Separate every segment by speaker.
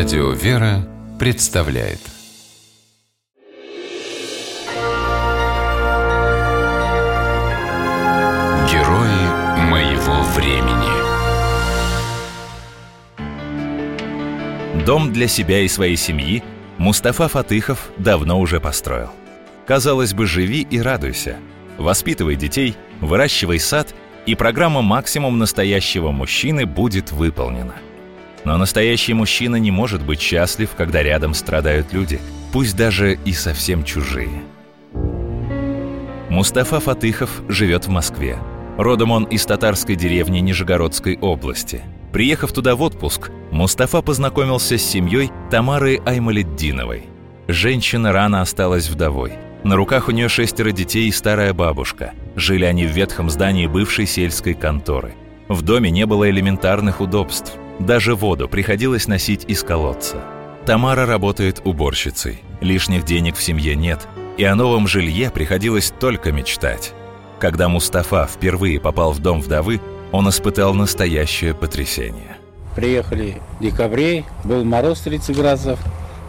Speaker 1: Радио «Вера» представляет Герои моего времени
Speaker 2: Дом для себя и своей семьи Мустафа Фатыхов давно уже построил. Казалось бы, живи и радуйся. Воспитывай детей, выращивай сад, и программа «Максимум настоящего мужчины» будет выполнена – но настоящий мужчина не может быть счастлив, когда рядом страдают люди, пусть даже и совсем чужие. Мустафа Фатыхов живет в Москве. Родом он из татарской деревни Нижегородской области. Приехав туда в отпуск, Мустафа познакомился с семьей Тамары Аймаледдиновой. Женщина рано осталась вдовой. На руках у нее шестеро детей и старая бабушка. Жили они в ветхом здании бывшей сельской конторы. В доме не было элементарных удобств – даже воду приходилось носить из колодца. Тамара работает уборщицей. Лишних денег в семье нет, и о новом жилье приходилось только мечтать. Когда Мустафа впервые попал в дом вдовы, он испытал настоящее потрясение.
Speaker 3: Приехали в декабре, был мороз 30 градусов,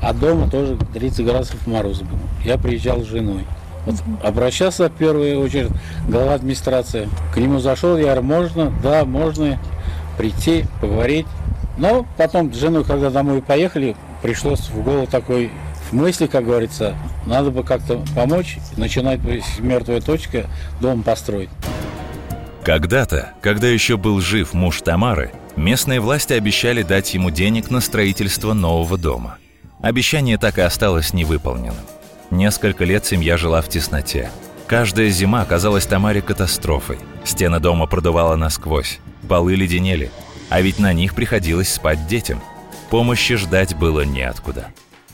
Speaker 3: а дома тоже 30 градусов мороз был. Я приезжал с женой. Вот обращался в первую очередь глава администрации. К нему зашел, я говорю, можно? Да, можно прийти, поговорить. Но потом с женой, когда домой поехали, пришлось в голову такой в мысли, как говорится, надо бы как-то помочь, начинать с мертвой точки дом построить.
Speaker 2: Когда-то, когда еще был жив муж Тамары, местные власти обещали дать ему денег на строительство нового дома. Обещание так и осталось невыполненным. Несколько лет семья жила в тесноте. Каждая зима казалась Тамаре катастрофой. Стены дома продувало насквозь, полы леденели, а ведь на них приходилось спать детям. Помощи ждать было неоткуда.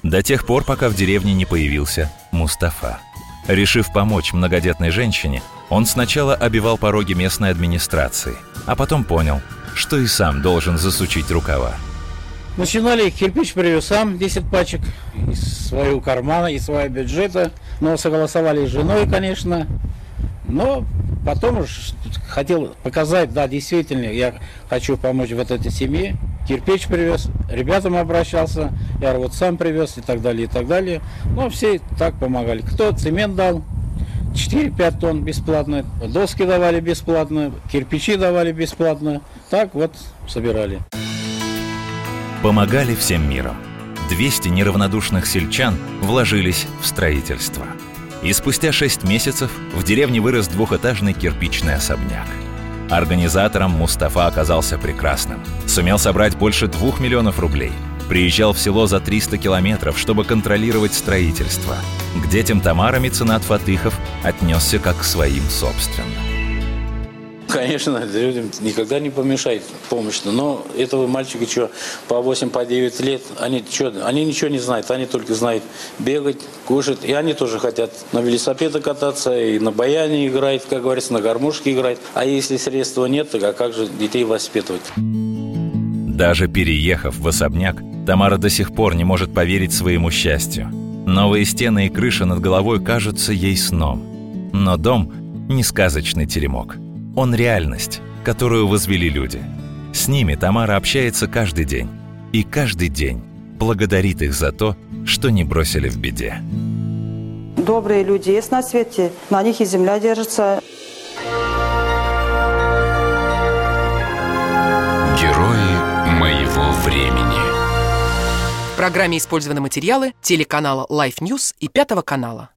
Speaker 2: До тех пор, пока в деревне не появился Мустафа. Решив помочь многодетной женщине, он сначала обивал пороги местной администрации, а потом понял, что и сам должен засучить рукава.
Speaker 3: Начинали, кирпич привез сам, 10 пачек, из своего кармана, из своего бюджета. Но согласовали с женой, конечно. Но Потом уж хотел показать, да, действительно, я хочу помочь вот этой семье. Кирпич привез, ребятам обращался, я вот сам привез и так далее, и так далее. Но все так помогали. Кто цемент дал, 4-5 тонн бесплатно, доски давали бесплатно, кирпичи давали бесплатно. Так вот собирали.
Speaker 2: Помогали всем миром. 200 неравнодушных сельчан вложились в строительство – и спустя шесть месяцев в деревне вырос двухэтажный кирпичный особняк. Организатором Мустафа оказался прекрасным. Сумел собрать больше двух миллионов рублей. Приезжал в село за 300 километров, чтобы контролировать строительство. К детям Тамара меценат Фатыхов отнесся как к своим собственным.
Speaker 3: Конечно, людям никогда не помешает помощь. Но этого мальчика, что, по 8, по 9 лет, они, что, они ничего не знают. Они только знают бегать, кушать. И они тоже хотят на велосипеде кататься, и на баяне играть, как говорится, на гармошке играть. А если средства нет, то а как же детей воспитывать?
Speaker 2: Даже переехав в особняк, Тамара до сих пор не может поверить своему счастью. Новые стены и крыша над головой кажутся ей сном. Но дом – не сказочный теремок – он реальность, которую возвели люди. С ними Тамара общается каждый день. И каждый день благодарит их за то, что не бросили в беде.
Speaker 4: Добрые люди есть на свете, на них и земля держится.
Speaker 1: Герои моего времени.
Speaker 5: В программе использованы материалы телеканала Life News и Пятого канала.